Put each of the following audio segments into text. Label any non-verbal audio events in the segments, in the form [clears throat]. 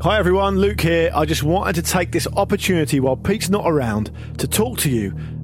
Hi everyone, Luke here. I just wanted to take this opportunity while Pete's not around to talk to you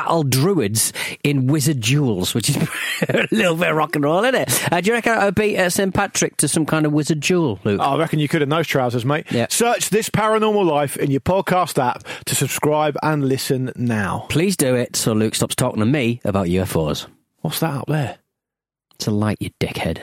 battle druids in wizard duels, which is [laughs] a little bit of rock and roll, isn't it? Uh, do you reckon I would beat uh, St Patrick to some kind of wizard duel, Luke? I reckon you could in those trousers, mate. Yeah. Search this paranormal life in your podcast app to subscribe and listen now. Please do it so Luke stops talking to me about UFOs. What's that up there? It's a light, you dickhead.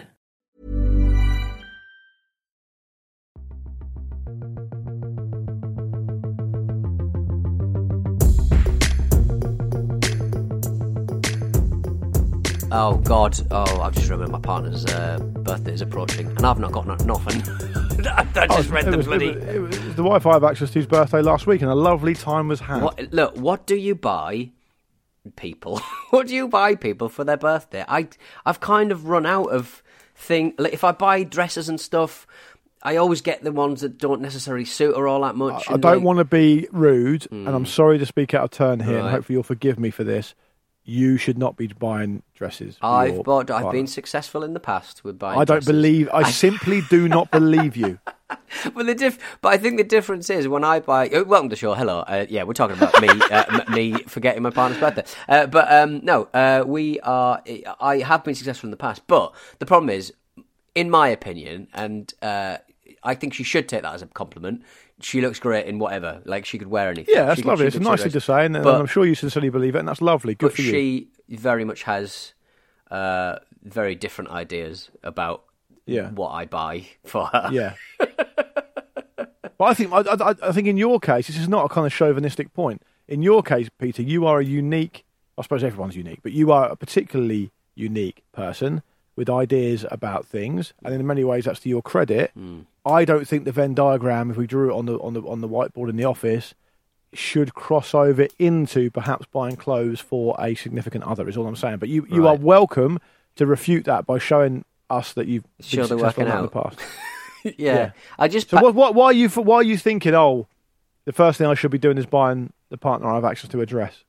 Oh God! Oh, I've just remembered my partner's uh, birthday is approaching, and I've not got no- nothing. [laughs] I just read Oh, it the was, bloody. it was- it was the Wi-Fi have access to his birthday last week, and a lovely time was had. What, look, what do you buy people? [laughs] what do you buy people for their birthday? I I've kind of run out of thing. Like, if I buy dresses and stuff, I always get the ones that don't necessarily suit her all that much. I and, don't like- want to be rude, and I'm sorry to speak out of turn here, and hopefully you'll forgive me for this. You should not be buying dresses. I've bought. I've been successful in the past with buying. I don't dresses. believe. I [laughs] simply do not believe you. [laughs] Well, the diff- but I think the difference is when I buy. oh, welcome to the show. Hello. Uh, yeah, we're talking about me, uh, m- me forgetting my partner's birthday. Uh, but um, no, uh, we are. I have been successful in the past, but the problem is, in my opinion, and uh, I think she should take that as a compliment. She looks great in whatever. Like she could wear anything. Yeah, that's could- lovely. It's nicely say, and, But- I'm sure you sincerely believe it, and that's lovely. Good for you. she very much has uh, very different ideas about Yeah. what I buy for her. Yeah. but I think I, I, I think in your case, this is not a kind of chauvinistic point. In your case, Peter, you are a unique. I suppose everyone's unique, but you are a particularly unique person with ideas about things, and in many ways, that's to your credit. I don't think the Venn diagram, if we drew it on the on the on the whiteboard in the office, should cross over into perhaps buying clothes for a significant other. Is all I'm saying. But you you are welcome to refute that by showing us that you've been Sure they're successful in that in the past. [laughs] yeah. Yeah. I just So pa- what, what, why are you why are you thinking? Oh, the first thing I should be doing is buying the partner I have access to a dress.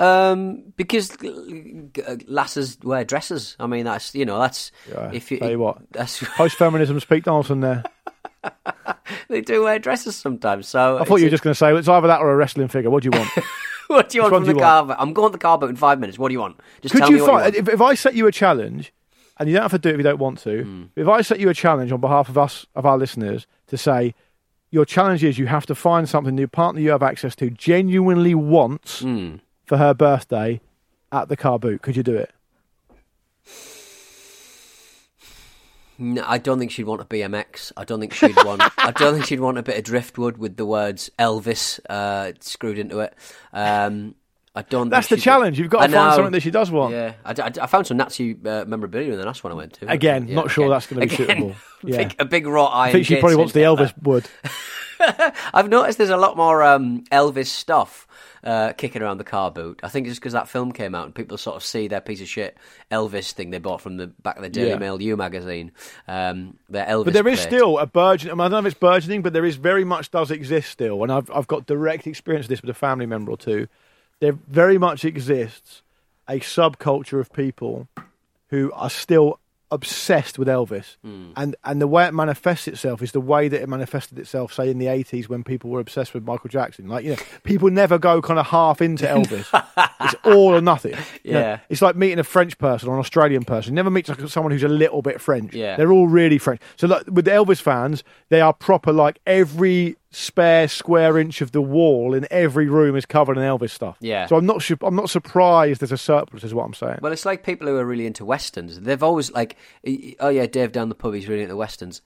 Um, because g- lasses wear dresses. I mean, that's you know, that's Yeah, if you, tell you what. [laughs] that's [laughs] Post feminism's Pete Donaldson there. [laughs] they do wear dresses sometimes. So I thought you were just going to say it's either that or a wrestling figure. What do you want? what do you want from the car? I'm going to the car boot in five minutes. What do you want? Just Could tell you me what find you if, if I set you a challenge, and you don't have to do it if you don't want to. Hmm. If I set you a challenge on behalf of us of our listeners to say. Your challenge is you have to find something your partner you have access to genuinely wants Hmm. For her birthday at the car boot. Could you do it? No, I don't think she'd want a BMX. I don't think she'd want. [laughs] I don't think she'd want a bit of driftwood with the words Elvis uh, screwed into it. Um, I don't. That's the challenge. You've got to find something that she does want. Yeah, I, I- I found some Nazi uh, memorabilia in the last one I went to. Again, Yeah, not sure again. that's going to be Again, suitable. [laughs] Yeah. big, a big wrought iron. I think she probably wants the Elvis wood. [laughs] I've noticed there's a lot more um, Elvis stuff uh, kicking around the car boot. I think it's because that film came out and people sort of see their piece of shit Elvis thing they bought from the back of the Daily Yeah. Mail U magazine. Um, their Elvis. But there is plate. still a burgeoning. I, I don't know if it's burgeoning, but there is very much does exist still. And I've I've got direct experience of this with a family member or two. There very much exists a subculture of people who are still obsessed with Elvis, hmm. and and the way it manifests itself is the way that it manifested itself, say in the eighties when people were obsessed with Michael Jackson. Like you know, people never go kind of half into [laughs] Elvis; it's all or nothing. You know, Yeah. it's like meeting a French person or an Australian person. You never meet like someone who's a little bit French. Yeah. they're all really French. So like with the Elvis fans, they are proper. Like every spare square inch of the wall in every room is covered in Elvis stuff. Yeah. So I'm not su- I'm not surprised there's a surplus, is what I'm saying. Well, it's like people who are really into westerns. They've always like, oh yeah, Dave down the pub, he's really into westerns.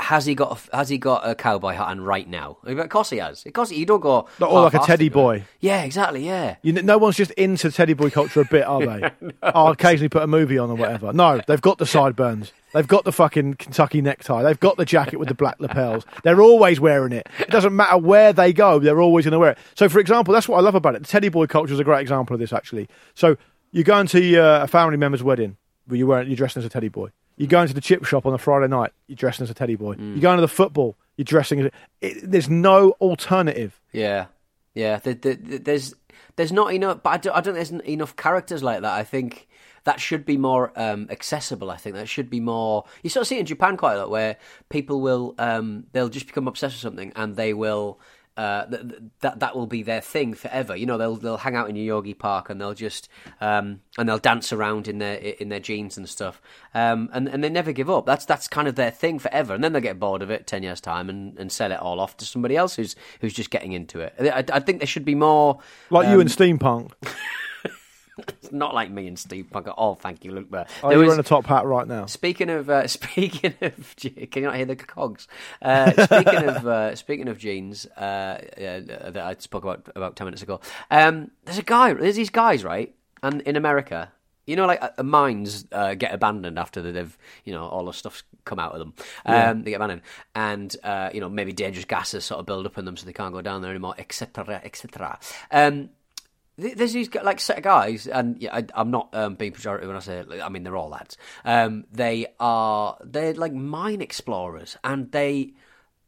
Has he got a, has he got a cowboy hat on right now? Of course he has. Of course he, you don't go Not all like a teddy boy. Yeah, exactly. Yeah. You no one's just into teddy boy culture a bit, are [laughs] they? I'll occasionally put a movie on or whatever. No, they've got the [laughs] sideburns. They've got the fucking Kentucky necktie. They've got the jacket with the black lapels. They're always wearing it. It doesn't matter where they go, they're always going to wear it. So, for example, that's what I love about it. The teddy boy culture is a great example of this, actually. So, you go into uh, a family member's wedding, but you're, wearing, you're dressing as a teddy boy. You go into the chip shop on a Friday night, you're dressing as a teddy boy. You go into the football, you're dressing as a, it, There's no alternative. Yeah, yeah. The, the, the, there's there's not enough, but I don't, I don't think there's enough characters like that. I think that should be more um, accessible. I think that should be more. You sort of see it in Japan quite a lot, where people will um, they'll just become obsessed with something and they will. Uh, th- th- that that will be their thing forever. You know, they'll they'll hang out in Yoyogi Park and they'll just um, and they'll dance around in their in their jeans and stuff. Um, and and they never give up. That's that's kind of their thing forever. And then they get bored of it ten years time and, and sell it all off to somebody else who's who's just getting into it. I, I think there should be more Like Um, you and steampunk. [laughs] [laughs] not like me and Steve Punk. Oh, thank you, Luke. There. Oh, There you're was- in a top hat right now. Speaking of uh, [laughs] speaking of, [laughs] can you not hear the cogs? Uh, speaking of uh, speaking of jeans uh, uh, that I spoke about about ten minutes ago, um, there's a guy. There's these guys, right? And in America, you know, like uh, mines uh, get abandoned after they've, you know, all the stuff's come out of them. Um, They get abandoned, and uh, you know, maybe dangerous gases sort of build up in them, so they can't go down there anymore, etc., etc. Um, There's these like set of guys, and yeah, I, I'm not um, being pejorative when I say. It. I mean, they're all lads. Um, they are they're like mine explorers, and they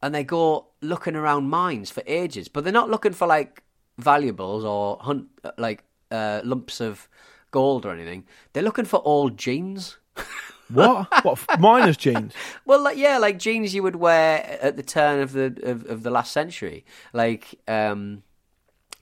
and they go looking around mines for ages, but they're not looking for like valuables or hunt like uh, lumps of gold or anything. They're looking for old jeans. [laughs] What? what? Miners jeans? [laughs] Well, like yeah, like jeans you would wear at the turn of the of, of the last century, like um,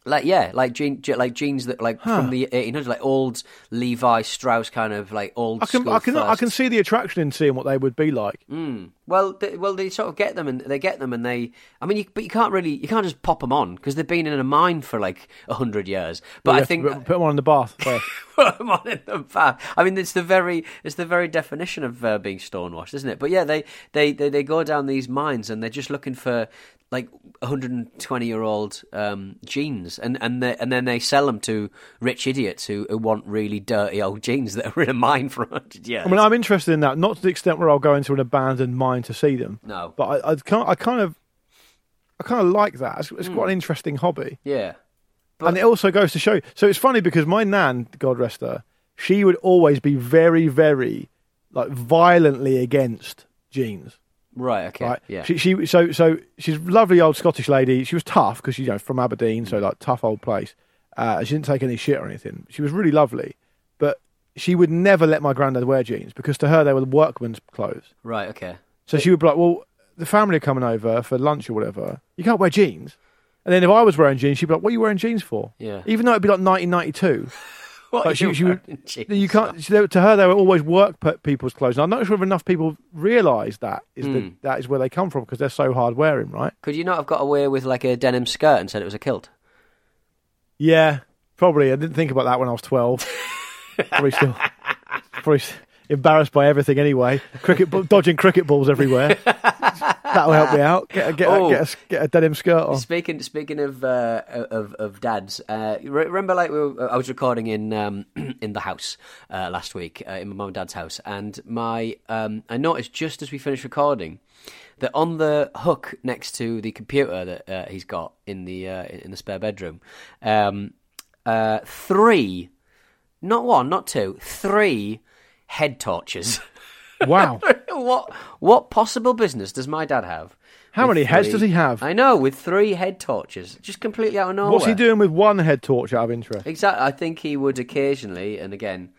like yeah, like jean, je- like jeans that like from the 1800s, like old Levi Strauss kind of like old. I can, I can, I can see the attraction in seeing what they would be like. Hmm. Well, they, well, they sort of get them, and they get them, and they. I mean, you, but you can't really, you can't just pop them on because they've been in a mine for like a hundred years. But You I think put, put them on in the bath [laughs] put them on in the bath. I mean, it's the very it's the very definition of uh, being stonewashed, isn't it? But yeah, they, they, they, they go down these mines and they're just looking for like 120 year old um, jeans, and and they, and then they sell them to rich idiots who, who want really dirty old jeans that are in a mine for 100 years. I mean, I'm interested in that, not to the extent where I'll go into an abandoned mine to see them. No. but I, I, kind, I kind of, I kind of like that. It's, it's Hmm. quite an interesting hobby, yeah, and it also goes to show. So it's funny because my nan, God rest her, she would always be very, very, like violently against jeans. right, okay, Right. yeah, She, she so so she's a lovely old Scottish lady. She was tough because she's you know from Aberdeen, Mm. so like tough old place. Uh, she didn't take any shit or anything. She was really lovely, but she would never let my granddad wear jeans because to her they were workman's clothes. right, okay. So she would be like, "Well, the family are coming over for lunch or whatever. You can't wear jeans." And then if I was wearing jeans, she'd be like, "What are you wearing jeans for?" Yeah. Even though it'd be like 1992. [laughs] What Like she, you she would, you can't. she- they- to her, they were always work people's clothes. And I'm not sure if enough people realise that is the, Hmm. that is where they come from because they're so hard wearing, right? Could you not have got away with like a denim skirt and said it was a kilt? Yeah, probably. I didn't think about that when I was 12. [laughs] probably still, probably embarrassed by everything anyway. Cricket, dodging cricket balls everywhere. [laughs] That'll help me out. Get a, get, Oh. get, a, get a denim skirt on. Speaking speaking of uh, of of dads, uh, remember like we were, I was recording in um, [clears throat] in the house uh, last week uh, in my mum and dad's house, and my um, I noticed just as we finished recording that on the hook next to the computer that uh, he's got in the uh, in the spare bedroom, um, uh, three, not one, not two, three head torches. [laughs] Wow. [laughs] what what possible business does my dad have? How many heads does he have? I know, with three head torches, just completely out of nowhere. What's he doing with one head torch out of interest? Exactly. I think he would occasionally, and again,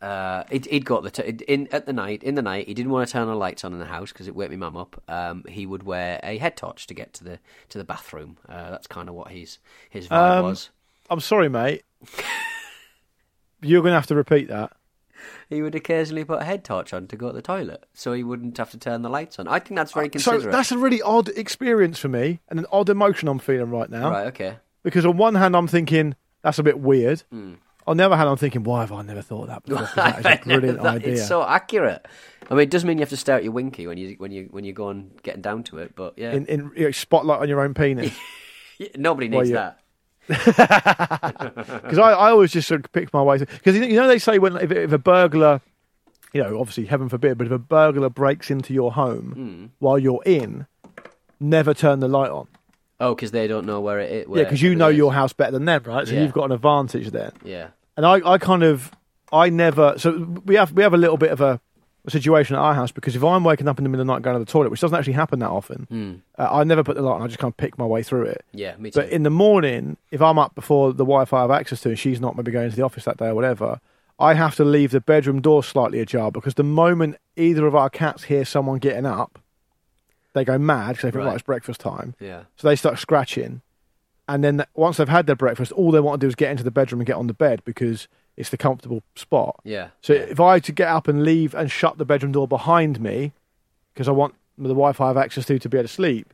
Uh, he'd, he'd got the t- in at the night. In the night, he didn't want to turn the lights on in the house because it woke my mum up. Um, he would wear a head torch to get to the to the bathroom. Uh, that's kind of what his his vibe Um, was. I'm sorry, mate. [laughs] You're going to have to repeat that. [laughs] He would occasionally put a head torch on to go to the toilet, so he wouldn't have to turn the lights on. I think that's very Uh, So that's a really odd experience for me and an odd emotion I'm feeling right now. right. Okay. Because on one hand, I'm thinking that's a bit weird. Hmm. On the other hand, I'm thinking, why have I never thought of that before? that is a [laughs] brilliant That- idea. It's so accurate. I mean, it does mean you have to stare at your winky when you when you when you go on getting down to it. But yeah, in, in you know, spotlight on your own penis. [laughs] Nobody needs that. Because I, I always just sort of pick my way through. Because you know, they say when if, if a burglar, you know, obviously heaven forbid, but if a burglar breaks into your home Hmm. while you're in, never turn the light on. Oh, because they don't know where it is. yeah, because you know your house better than them, right? So Yeah. you've got an advantage there. Yeah. And I, I kind of, I never. So we have we have a little bit of a, a situation at our house because if I'm waking up in the middle of the night going to the toilet, which doesn't actually happen that often, Hmm. uh, I never put the light on. I just kind of pick my way through it. Yeah, me too. But in the morning, if I'm up before the Wi-Fi I have access to, and she's not maybe going to the office that day or whatever, I have to leave the bedroom door slightly ajar because the moment either of our cats hear someone getting up, they go mad because they think, Right. right, it's breakfast time. yeah. So they start scratching, and then once they've had their breakfast, all they want to do is get into the bedroom and get on the bed because it's the comfortable spot. Yeah. So if I had to get up and leave and shut the bedroom door behind me because I want the Wi-Fi I have access to to be able to sleep,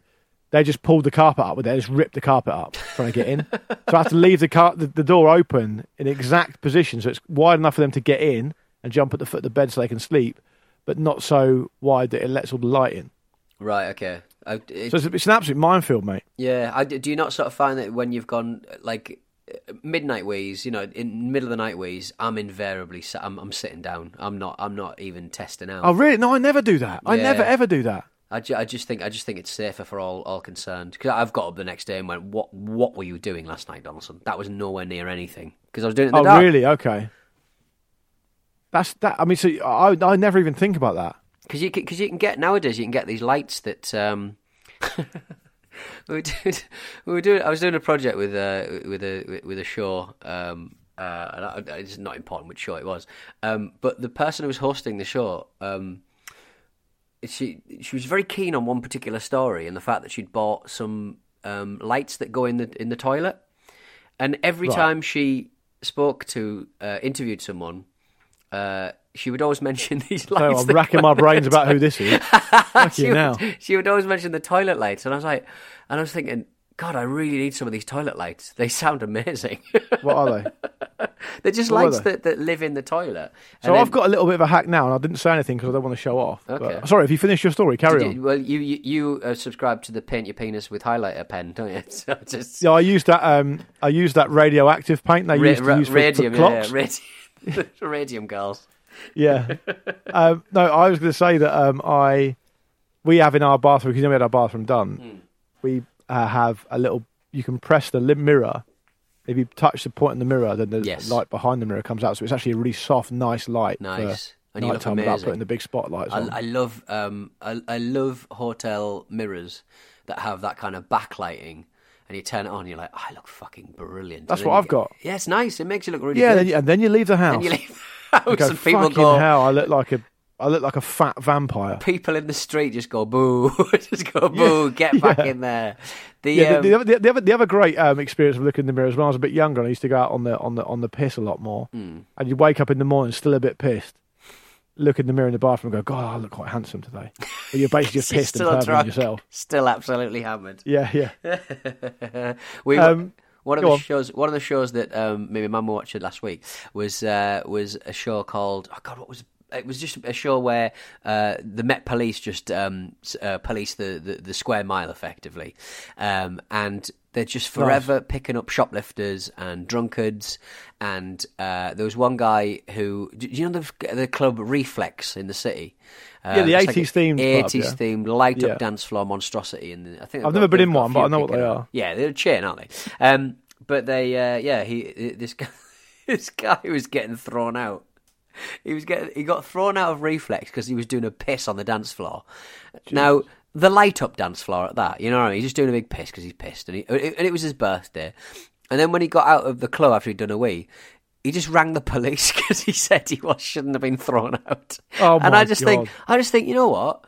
they just pulled the carpet up with it. They just ripped the carpet up trying to get in. [laughs] so I have to leave the, car- the the door open in exact position so it's wide enough for them to get in and jump at the foot of the bed so they can sleep, but not so wide that it lets all the light in. Right. Okay. I, it, So it's, it's an absolute minefield, mate. yeah. I, do you not sort of find that when you've gone like midnight ways, you know, in middle of the night ways, I'm invariably I'm, I'm sitting down. I'm not. I'm not even testing out. Oh, really? No, I never do that. I never ever do that. I, ju- I just think I just think it's safer for all all concerned. Because I've got up the next day and went, "What what were you doing last night, Donaldson? That was nowhere near anything." Because I was doing it Oh, dark. really? Okay. That's that. I mean, so I I never even think about that. Because you because you can get nowadays you can get these lights that um, [laughs] we were doing, we were doing I was doing a project with uh, with a with a show um, uh, and I, it's not important which show it was um, but the person who was hosting the show um, she she was very keen on one particular story and the fact that she'd bought some um, lights that go in the in the toilet and every Right. time she spoke to uh, interviewed someone. Uh, she would always [laughs] mention these lights. So I'm racking my brains about who this is. [laughs] She would, she would always mention the toilet lights, and I was like, and I was thinking, God, I really need some of these toilet lights. They sound amazing. What are they? [laughs] They're just What lights they? that, that live in the toilet. So And I've got a little bit of a hack now, and I didn't say anything because I don't want to show off. But- Okay. sorry, if you finish your story, carry Did on. you- well, you you, you uh, subscribe to the paint your penis with highlighter pen, don't you? So just Yeah, I used that. Um, I used that radioactive paint they ra- used to ra- use for, radium, for clocks. yeah, radium, [laughs] radium girls. Yeah. [laughs] um, no, I was going to say that um, I we have in our bathroom because you know we had our bathroom done. Hmm. We uh, have a little. You can press the lim- mirror. If you touch the point in the mirror, then the Yes. light behind the mirror comes out. So it's actually a really soft, nice light. Nice. For And you look without amazing. putting the big spotlights on. I, I love um I, I love hotel mirrors that have that kind of backlighting. And you turn it on, you're like, I look fucking brilliant. That's what I've get- got. Yeah, it's nice. It makes you look really yeah, good. then you, and then you leave the house. and you leave [laughs] the house You go, and people fucking go, hell! I look like a, I look like a fat vampire. people in the street just go boo, [laughs] just go boo, get back yeah. in there. The, Yeah, um, the, the, other, the, other, the other great um, experience of looking in the mirror is when I was a bit younger and I used to go out on the on the on the piss a lot more. Hmm. And you wake up in the morning still a bit pissed. Look in the mirror in the bathroom and go, God, I look quite handsome today. But you're basically just [laughs] pissed and perving yourself. still absolutely hammered. Yeah, yeah. [laughs] we Um, one of the on. shows one of the shows that um, maybe Mum watched last week was uh, was a show called oh God what was it was just a show where uh, the Met Police just um, uh, police the, the, the square mile effectively, um, and they're just forever picking up shoplifters and drunkards. And uh, there was one guy who, do you know the the club Reflex in the city? Uh, Yeah, the it's like 80s themed club, 80s yeah. themed light up Yeah. dance floor monstrosity. And I think I've never been in one, but I know what they on. are. Yeah, they're a chain, aren't they? Um, but they, uh, yeah, he this guy, [laughs] this guy was getting thrown out. He was getting he got thrown out of reflex because he was doing a piss on the dance floor. Now the light up dance floor at that, you know what I mean? He's just doing a big piss because he's pissed, and he and it was his birthday. And then when he got out of the club after he'd done a wee, he just rang the police [laughs] because he said he was shouldn't have been thrown out. Oh, and I just think, I just think, you know what?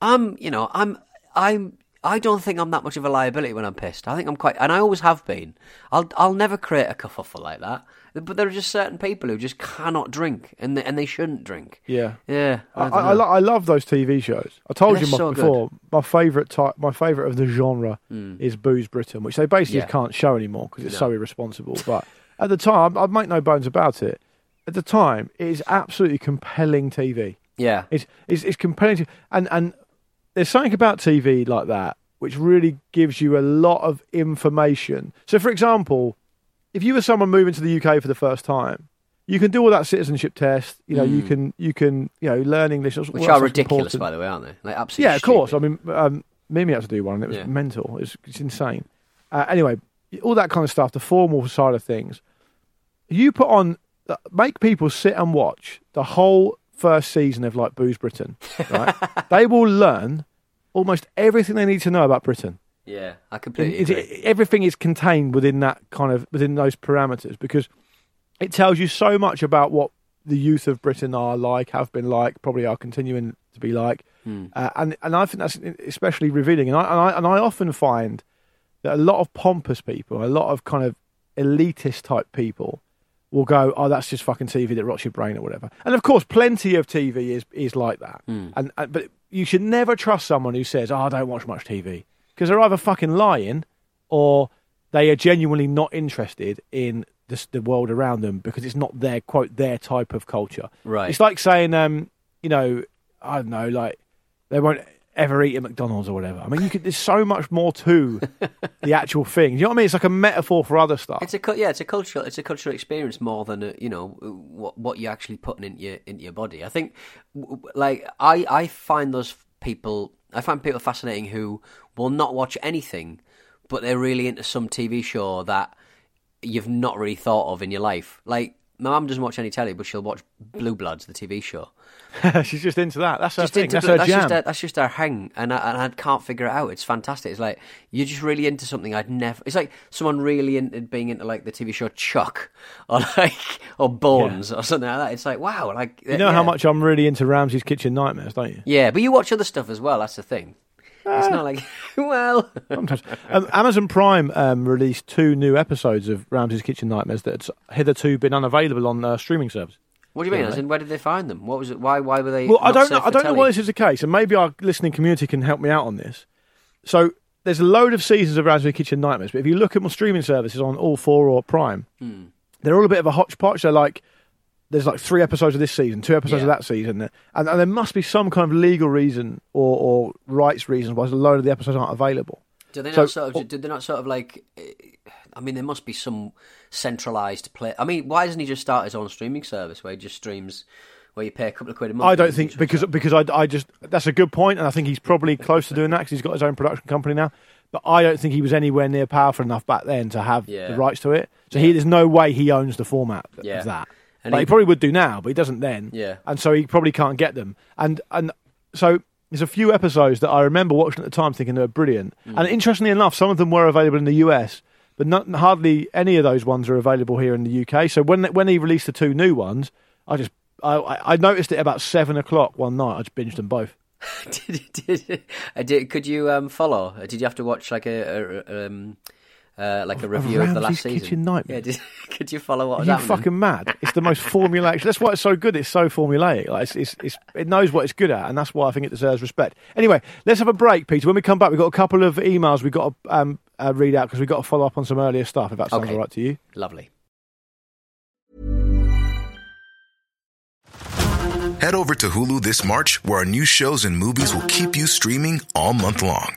I'm, you know, I'm, I'm. I don't think I'm that much of a liability when I'm pissed. I think I'm quite, and I always have been. I'll, I'll never create a kerfuffle like that. But there are just certain people who just cannot drink, and they, and they shouldn't drink. Yeah. Yeah, I, I, I, lo- I love those TV shows. I told They're you my, so good. before. My favorite type, my favorite of the genre hmm. is Booze Britain, which they basically Yeah. can't show anymore because it's No. so irresponsible. But [laughs] at the time, I'd make no bones about it. At the time, it is absolutely compelling TV. yeah, It's it's, it's compelling, to, and and there's something about TV like that which really gives you a lot of information. So, for example, if you were someone moving to the UK for the first time, you can do all that citizenship test. You know, you can you can you know learn English, Mm. which are ridiculous, important. by the way, aren't they? Like absolutely. Yeah, of course. I mean, um, Mimi had to do one, and it was Yeah. mental. It's, it's insane. Uh, anyway, all that kind of stuff, the formal side of things. You put on, uh, make people sit and watch the whole first season of like Booze Britain, right? [laughs] they will learn almost everything they need to know about Britain. Yeah, I completely it- agree. everything is contained within that kind of within those parameters because it tells you so much about what the youth of Britain are like, have been like, probably are continuing to be like, uh, and and I think that's especially revealing. And I, and I and I often find that a lot of pompous people, a lot of kind of elitist type people, will go, "Oh, that's just fucking TV that rots your brain or whatever." And of course, plenty of TV is is like that. And, and but you should never trust someone who says, "Oh, I don't watch much TV," because they're either fucking lying or they are genuinely not interested in the, the world around them because it's not their quote their type of culture. Right. It's like saying, um, you know, I don't know, like they won't ever eat at McDonald's or whatever. I mean, you could, there's so much more to [laughs] the actual thing. You know what I mean? It's like a metaphor for other stuff. It's a yeah, it's a cultural it's a cultural experience more than a, you know what what you're actually putting into your into your body. I think like I I find those people I find people fascinating who will not watch anything, but they're really into some TV show that you've not really thought of in your life. Like my mum doesn't watch any telly, but she'll watch Blue Bloods, the TV show. [laughs] She's just into that. That's her Just thing. That's Blue- her that's jam. just her, that's just her hang, and I, and I can't figure it out. It's fantastic. It's like you're just really into something I'd never. It's like someone really into being into like the TV show Chuck [laughs] or like or Bones or something like that. It's like wow, like you know how much I'm really into Ramsay's Kitchen Nightmares, don't you? Yeah, but you watch other stuff as well. That's the thing. Ah. It's not like [laughs] well, um, Amazon Prime um, released two new episodes of Ramsay's Kitchen Nightmares that's hitherto been unavailable on uh, streaming service. what do you mean? As in, where did they find them? What was it? Why? Why were they? Well, I don't know. I don't know why this is the case, and maybe our listening community can help me out on this. So there's a load of seasons of Ramsay's Kitchen Nightmares, but if you look at my streaming services on all four or Prime, Hmm. they're all a bit of a hodgepodge. They're like there's like three episodes of this season, two episodes of that season, and, and there must be some kind of legal reason or, or rights reason why a load of the episodes aren't available. Do they So- not sort of? Did they not sort of like? eh, I mean, there must be some centralized play. I mean, why doesn't he just start his own streaming service where he just streams, where you pay a couple of quid a month? I don't think because because I, I just that's a good point, and I think he's probably [laughs] close to doing that because he's got his own production company now. But I don't think he was anywhere near powerful enough back then to have Yeah. the rights to it. So he, there's no way he owns the format of that. And Like, he- he, probably would do now, but he doesn't then. Yeah. and so he probably can't get them. And and so there's a few episodes that I remember watching at the time, thinking they were brilliant. Mm. And interestingly enough, some of them were available in the US. But not, hardly any of those ones are available here in the UK. So when when he released the two new ones, I just I, I noticed it about seven o'clock one night. I just binged them both. [laughs] did, did, did, could you um, follow? Did you have to watch like a, a um, uh, like a review of, the last season? Kitchen Nightmare. Yeah, did, [laughs] could you follow what Are was you happening? fucking mad? It's the most [laughs] formulaic. That's why it's so good. It's so formulaic. Like it's, it's, it's, it knows what it's good at, and that's why I think it deserves respect. Anyway, let's have a break, Peter. When we come back, we've got a couple of emails we've got to um, uh, read out because we've got to follow up on some earlier stuff. If that sounds Okay. all right to you. Lovely. Head over to Hulu this March, where our new shows and movies will keep you streaming all month long.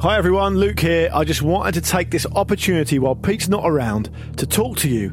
Hi everyone, Luke here. I just wanted to take this opportunity while Pete's not around to talk to you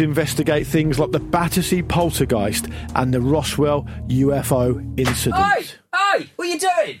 investigate things like the Battersea poltergeist and the Roswell UFO incident. Hey, hey, what are you doing?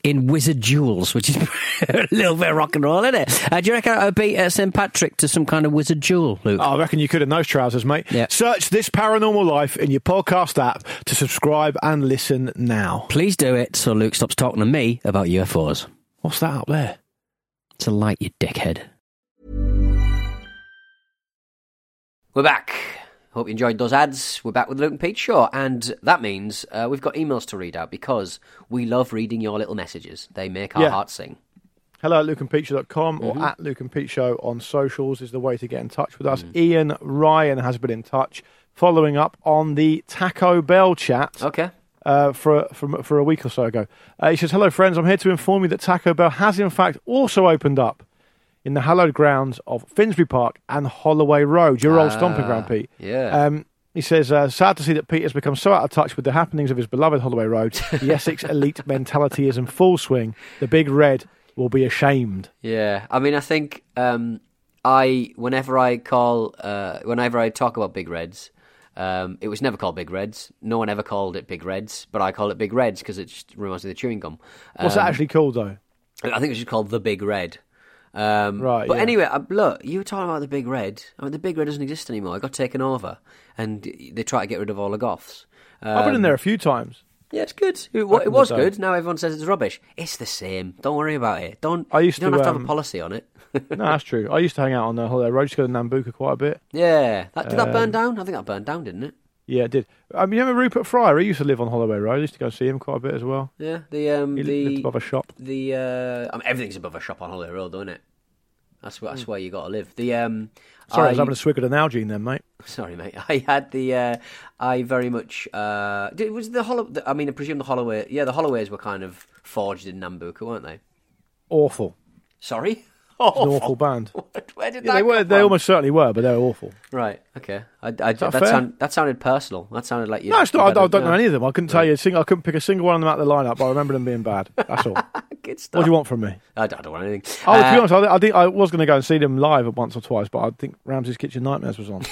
in wizard duels, which is [laughs] a little bit rock and roll, isn't it? Uh, do you reckon I would beat uh, St Patrick to some kind of wizard duel, Luke? I reckon you could in those trousers, mate. Yeah. Search this paranormal life in your podcast app to subscribe and listen now. Please do it so Luke stops talking to me about UFOs. What's that up there? It's a light, you dickhead. We're back. Hope you enjoyed those ads. We're back with the Luke and Pete Show, and that means uh, we've got emails to read out because we love reading your little messages. They make our Yeah. hearts sing. Hello at lukeandpeteshow.com Mm-hmm. or at Luke and Pete Show on socials is the way to get in touch with Mm. us. Ian Ryan has been in touch following up on the Taco Bell chat. Okay. uh, for, for for a week or so ago. Uh, he says, "Hello, friends. I'm here to inform you that Taco Bell has in fact also opened up in the hallowed grounds of Finsbury Park and Holloway Road, your old stomping ground, Pete." yeah. Um, he says, uh, "Sad to see that Pete has become so out of touch with the happenings of his beloved Holloway Road. The [laughs] Essex elite mentality is in full swing. The Big Red will be ashamed." Yeah, I mean, I think um, I whenever I call, uh, whenever I talk about Big Reds, um, it was never called Big Reds. No one ever called it Big Reds, but I call it Big Reds because it just reminds me of the chewing gum. What's Um, that actually called, though? I think it's just called the Big Red. Um, Right, But yeah. anyway, uh, look, you were talking about the Big Red. I mean, the Big Red doesn't exist anymore. It got taken over, and they try to get rid of all the goths. I've been in there a few times. Yeah, it's good. It, it was good. Now everyone says it's rubbish. It's the same. Don't worry about it. Don't. I used you don't to, have to have um, a policy on it. [laughs] No, that's true. I used to hang out on the Holloway Road. To go to Nambucca quite a bit. yeah. That, did that Um, burn down? I think that burned down, didn't it? Yeah, it did. I mean, you remember Rupert Fryer? He used to live on Holloway Road. I used to go see him quite a bit as well. Yeah. The um He lived the above a shop. the uh I mean, everything's above a shop on Holloway Road, don't it? That's where that's where you got to live. The um. Hmm. Sorry, I was I- having a swig of the Nalgene then, mate. [laughs] Sorry, mate. I had the. Uh, I very much. Uh, did, was the Hollow? I mean, I presume the Holloway. Yeah, the Holloways were kind of forged in Nambucca, weren't they? Awful. Sorry. It's an [laughs] awful band. Where did Yeah, that they were. They almost certainly were, but they were awful. Right. Okay. I, I, that that sound, that sounded personal. That sounded like you. No, it's not. I, I don't know any of them. I couldn't tell you. A single, I couldn't pick a single one of them out of the lineup, but I remember them being bad. That's all. what [laughs] Good stuff. What do you want from me? I don't, I don't want anything. Oh, to be Uh, honest, I, I think I was going to go and see them live once or twice, but I think Ramsay's Kitchen Nightmares was on.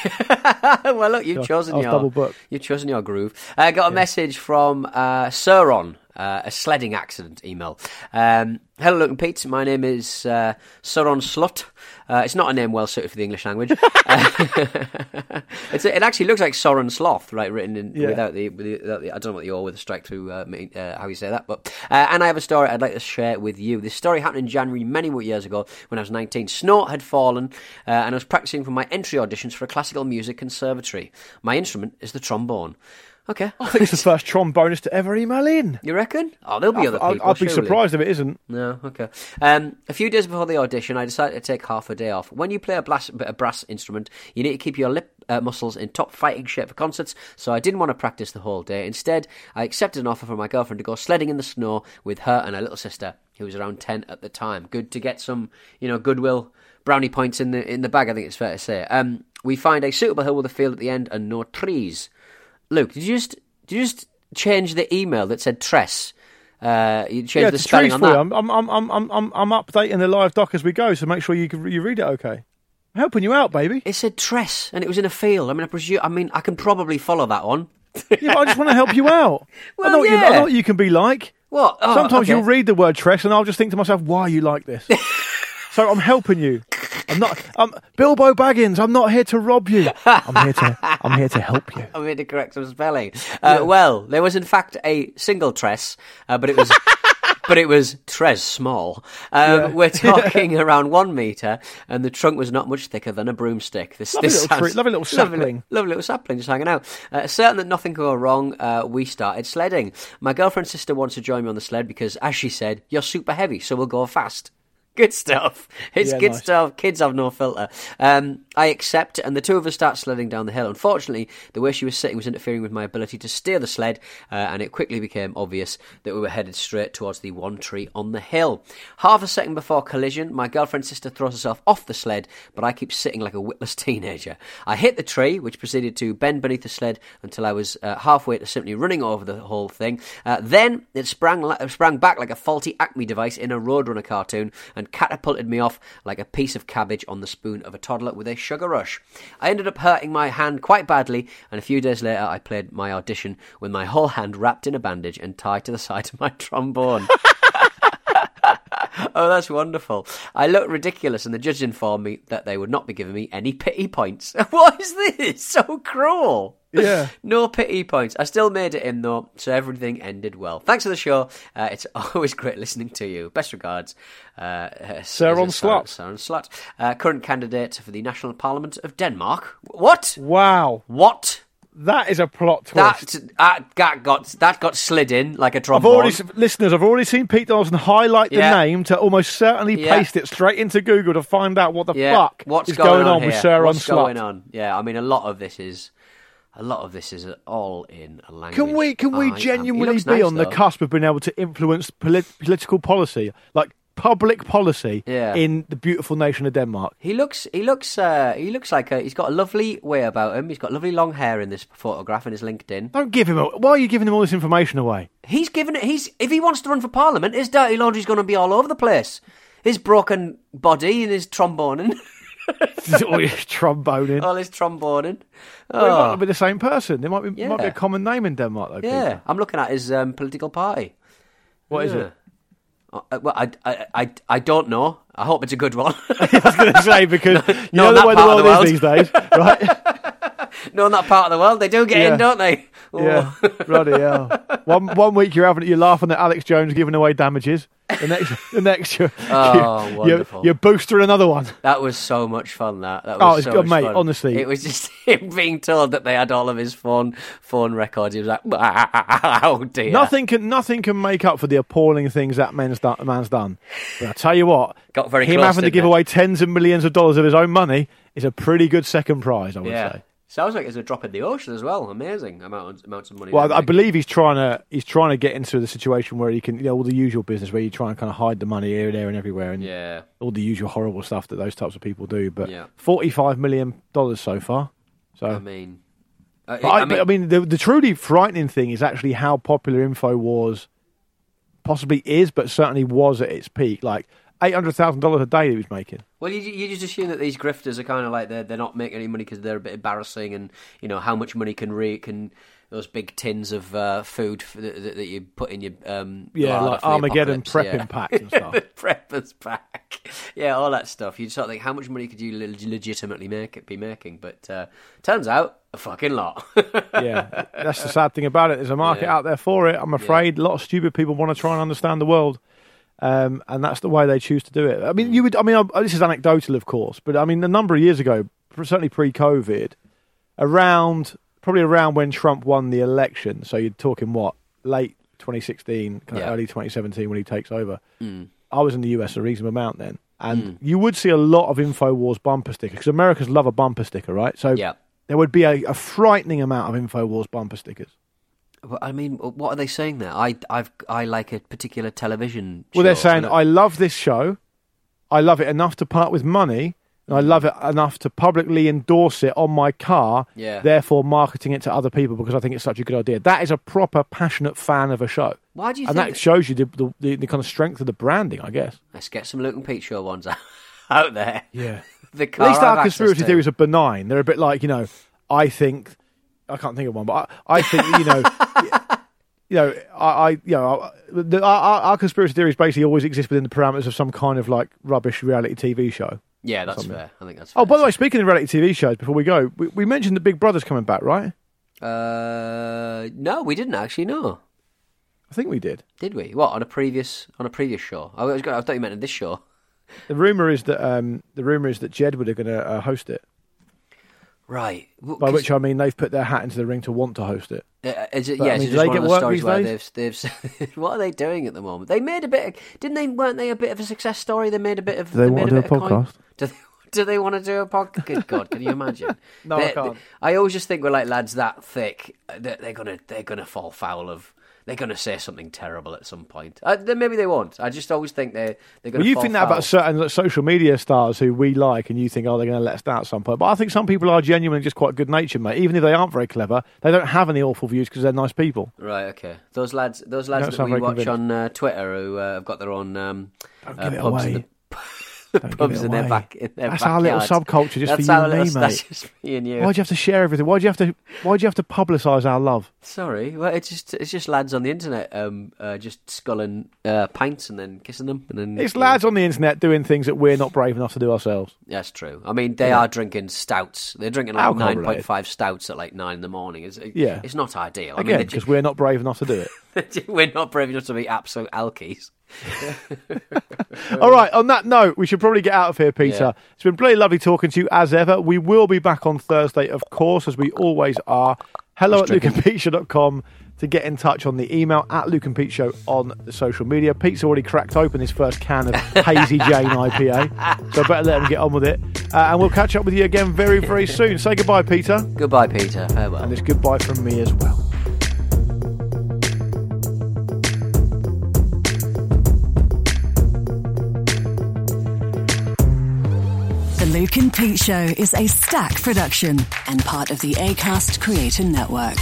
[laughs] well, look, you've was- chosen your double booked. you've chosen your groove. I got a message from uh, Sauron, uh, a sledding accident email. Um, Hello, Luke and Pete. My name is uh, Sauron Slut. Uh, it's not a name well suited for the English language. [laughs] Uh, [laughs] it's, it actually looks like Soren Sloth, right? Written in Yeah. without, the, without the. I don't know what the O with a strike through. Uh, mean- uh, how you say that, but uh, and I have a story I'd like to share with you. This story happened in January many more years ago when I was 19. Snow had fallen, uh, and I was practicing for my entry auditions for a classical music conservatory. My instrument is the trombone. Okay, [laughs] I think it's the first trombonist to ever email in. you reckon? Oh, there'll be other I'd, people. I'd be surely. surprised if it isn't. No, okay. Um, a few days before the audition, I decided to take half a day off. When you play a, blast, a brass instrument, you need to keep your lip uh, muscles in top fighting shape for concerts, so I didn't want to practice the whole day. Instead, I accepted an offer from my girlfriend to go sledding in the snow with her and her little sister, who was around 10 at the time. Good to get some, you know, goodwill brownie points in the in the bag, I think it's fair to say. Um, we find a suitable hill with a field at the end and no trees. Luke, did you just did you just change the email that said Tress? Uh, you changed yeah, the spelling on that. I'm, I'm, I'm, I'm, I'm, I'm I'm updating the live doc as we go, so make sure you you read it okay. I'm helping you out, baby. It said Tress, and it was in a field. I mean, I presume. I mean, I can probably follow that one. Yeah, but I just want to help you [laughs] out. I Well, know what you, I yeah. know what you can be like. What? Oh, Sometimes okay. you'll read the word tress, and I'll just think to myself, "Why are you like this?" [laughs] so I'm helping you. I'm not. I'm Bilbo Baggins. I'm not here to rob you. I'm here to. I'm here to help you. [laughs] I'm here to correct some spelling. Uh, Well, there was in fact a single tress, uh, but it was. [laughs] But it was tres small. Um, We're [laughs] talking around one metre, and the trunk was not much thicker than a broomstick. This, Lovely this little tree- lovely little Lovely, sapling. lovely little sapling just hanging out. Uh, certain that nothing could go wrong, uh, we started sledding. My girlfriend's sister wants to join me on the sled because, as she said, you're super heavy, so we'll go fast. Good stuff. It's Yeah, good nice. stuff. Kids have no filter. Um, I accept, and the two of us start sledding down the hill. Unfortunately, the way she was sitting was interfering with my ability to steer the sled, uh, and it quickly became obvious that we were headed straight towards the one tree on the hill. Half a second before collision, my girlfriend's sister throws herself off the sled, but I keep sitting like a witless [laughs] teenager. I hit the tree, which proceeded to bend beneath the sled until I was uh, halfway to simply running over the whole thing. Uh, then it sprang li- sprang back like a faulty Acme device in a Roadrunner cartoon and catapulted me off like a piece of cabbage on the spoon of a toddler with a sugar rush. I ended up hurting my hand quite badly, and a few days later I played my audition with my whole hand wrapped in a bandage and tied to the [laughs] side of my trombone. [laughs] Oh, that's wonderful. I looked ridiculous, and the judge informed me that they would not be giving me any pity points. [laughs] what is this? So cruel. Yeah. [laughs] No pity points. I still made it in, though, so everything ended well. Thanks for the show. Uh, it's [laughs] always great listening to you. Best regards. Uh, uh, Sauron is it Sauron- Slut. Uh, current candidate for the National Parliament of Denmark. What? Wow, What? that is a plot That, twist. uh, that got that got slid in like a I've trombone. already, listeners, I've already seen Pete Donaldson highlight the Yeah. name to almost certainly Yeah. paste it straight into Google to find out what the yeah. fuck What's is going, on, with? Sarah What's on going on? Yeah, I mean, a lot of this is a lot of this is all in a language. Can we can we he genuinely be nice, on the cusp of being able to influence polit- political policy, like public policy, Yeah. in the beautiful nation of Denmark? He looks, he looks, uh, he looks like a, he's got a lovely way about him. He's got lovely long hair in this photograph in his LinkedIn. Don't give him. A, why are you giving him all this information away? He's given it. He's if he wants to run for parliament, his dirty laundry's going to be all over the place. His broken body and his tromboning, [laughs] [laughs] all your tromboning. all his tromboning. Well, it might Oh, not be the same person. There might be might be a common name in Denmark, though. yeah, Peter. I'm looking at his um, political party. What is Yeah. it? Uh, well, I, I, I, I don't know. I hope it's a good one. [laughs] I was going to say because [laughs] you know the way the part of world is these days, right? [laughs] no, in that part of the world, they do get Yeah. in, don't they? Oh. yeah, bloody hell. [laughs] One one week you're having you're laughing at Alex Jones giving away damages. The next, the next you're, [laughs] Oh, you're, wonderful. you're boosting another one. That was so much fun. That that Oh, was it's so good, much mate, fun. honestly. it was just him being told that they had all of his phone phone records. He was like, "Oh dear." Nothing can nothing can make up for the appalling things that man's done. Man's done. But I tell you what, Got very him close, having to give it? away tens of millions of dollars of his own money is a pretty good second prize. I would Yeah. say. Sounds like it's a drop in the ocean as well. Amazing amount amounts of money. Well, they're I believe he's trying to he's trying to get into the situation where he can, you know, all the usual business where you try and kind of hide the money here, and there, and everywhere, and Yeah. all the usual horrible stuff that those types of people do. But Yeah. forty-five million dollars so far. So, I mean, I, but I mean, the, the truly frightening thing is actually how popular Infowars, possibly is, but certainly was at its peak. Like eight hundred thousand dollars a day he was making. Well, you, you just assume that these grifters are kind of like they're they're not making any money because they're a bit embarrassing, and you know how much money can re can those big tins of uh, food that, that that you put in your um Yeah, like Armageddon prepping yeah. packs and stuff. [laughs] Preppers pack, yeah, all that stuff. You sort of think how much money could you leg- legitimately make it be making? But uh, turns out a fucking lot. [laughs] yeah, that's the sad thing about it. There's a market Yeah. out there for it. I'm afraid a lot of stupid people want to try and understand the world, um, and that's the way they choose to do it. I mean, you would. I mean, I, this is anecdotal, of course, but I mean, a number of years ago, certainly pre-COVID, around probably around when Trump won the election. So you're talking what late 2016, kind of Yeah. early 2017 when he takes over. Mm. I was in the US a reasonable amount then, and you would see a lot of Infowars bumper stickers because Americans love a bumper sticker, right? So yeah. there would be a, a frightening amount of Infowars bumper stickers. I mean, what are they saying there? I I've I like a particular television. Well, they're saying, I love this show. I love it enough to part with money. And I love it enough to publicly endorse it on my car, Yeah. therefore marketing it to other people because I think it's such a good idea. That is a proper passionate fan of a show. Why do you and think that shows you the, the, the, the kind of strength of the branding, I guess. Let's get some Luke and Pete show ones [laughs] out, out there. Yeah. The At least I've our conspiracy to. theories are benign. They're a bit like, you know, I think, I can't think of one, but I, I think, you know, [laughs] you know, I, I you know, I- the, our, our conspiracy theories basically always exist within the parameters of some kind of like rubbish reality TV show. Yeah, that's something. fair. I think that's fair. Oh, by the way, speaking of reality TV shows, before we go, we, we mentioned that Big Brother's coming back, right? Uh, no, we didn't actually. No, I think we did. did we? What on a previous on a previous show? I was. I thought you meant in this show. The rumor is that um, the rumor is that Jedward are going to uh, host it. Right. Well, By 'cause- which I mean they've put their hat into the ring to want to host it. Uh, is it, But, yeah, I mean, it just they one get of the work stories these where days? they've, they've [laughs] what are they doing at the moment? They made a bit. Of, didn't they? Weren't they a bit of a success story? They made a bit of. Do they made want to do a bit of coin. podcast? Do they, [laughs] do they want to do a podcast? Good God, can you imagine? [laughs] No, I can't. I always just think we're like lads that thick that they're gonna they're gonna fall foul of. They're gonna say something terrible at some point. Uh, then maybe they won't. I just always think they they're gonna. Well, you think that about certain social media stars who we like, and you think, oh, they're going to let us down at some point. But I think some people are genuinely just quite good natured, mate. Even if they aren't very clever, they don't have any awful views because they're nice people. Right, okay. Those lads, those lads that we watch convinced. on uh, Twitter who uh, have got their own um, Don't uh, give it away. [laughs] pubs in their back. In their That's our little subculture just that's for you and me, little, That's just me and you. Why do you have to share everything? Why do you have to? Why'd you have to publicise our love? Sorry, well, it's just it's just lads on the internet, um, uh, just sculling uh, pints and then kissing them, and then It's you know. lads on the internet doing things that we're not brave enough to do ourselves. That's true. I mean, they Yeah. are drinking stouts. They're drinking like Alcohol nine point five stouts at like nine in the morning. It's, Yeah. it's not ideal. I Again, mean, because we're not brave enough to do it. [laughs] we're not brave enough to be absolute alkies. [laughs] All right. On that note, we should probably get out of here, Peter. Yeah. It's been bloody lovely talking to you as ever. We will be back on Thursday, of course, as we always are. Hello at lukeandpeteshow.com to get in touch on the email at Luke and Pete Show on the social media. Pete's already cracked open his first can of [laughs] Hazy Jane IPA, so I better let him get on with it. Uh, and we'll catch up with you again very, very soon. Say goodbye, Peter, Goodbye, Peter. Farewell. and it's goodbye from me as well. Luke and Pete Show is a stack production and part of the ACAST Creator Network.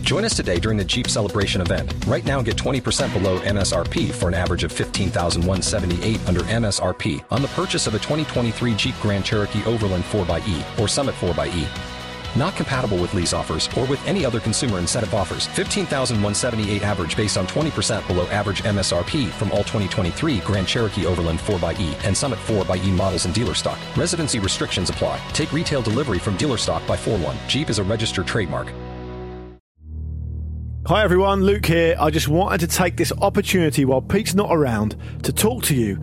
Join us today during the Jeep Celebration event. Right now, get 20% below MSRP for an average of 15178 under MSRP on the purchase of a 2023 Jeep Grand Cherokee Overland 4xE or Summit 4xE. Not compatible with lease offers or with any other consumer incentive offers. 15,178 average based on 20% below average MSRP from all 2023 Grand Cherokee Overland 4xE and Summit 4xE models in dealer stock. Residency restrictions apply. Take retail delivery from dealer stock by 4 1. Jeep is a registered trademark. Hi everyone, Luke here. I just wanted to take this opportunity while Pete's not around to talk to you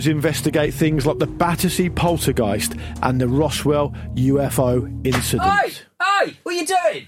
investigate things like the Battersea poltergeist and the Roswell UFO incident. Hey, hey, what are you doing?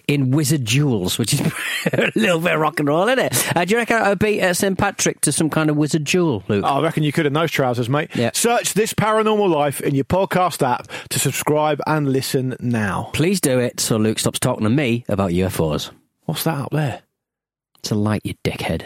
in wizard duels, which is [laughs] a little bit rock and roll, isn't it? Uh, do you reckon I would beat uh, St Patrick to some kind of wizard duel, Luke? I reckon you could in those trousers, mate. Yeah. Search This Paranormal Life in your podcast app to subscribe and listen now. Please do it so Luke stops talking to me about UFOs. What's that up there? It's a light, you dickhead.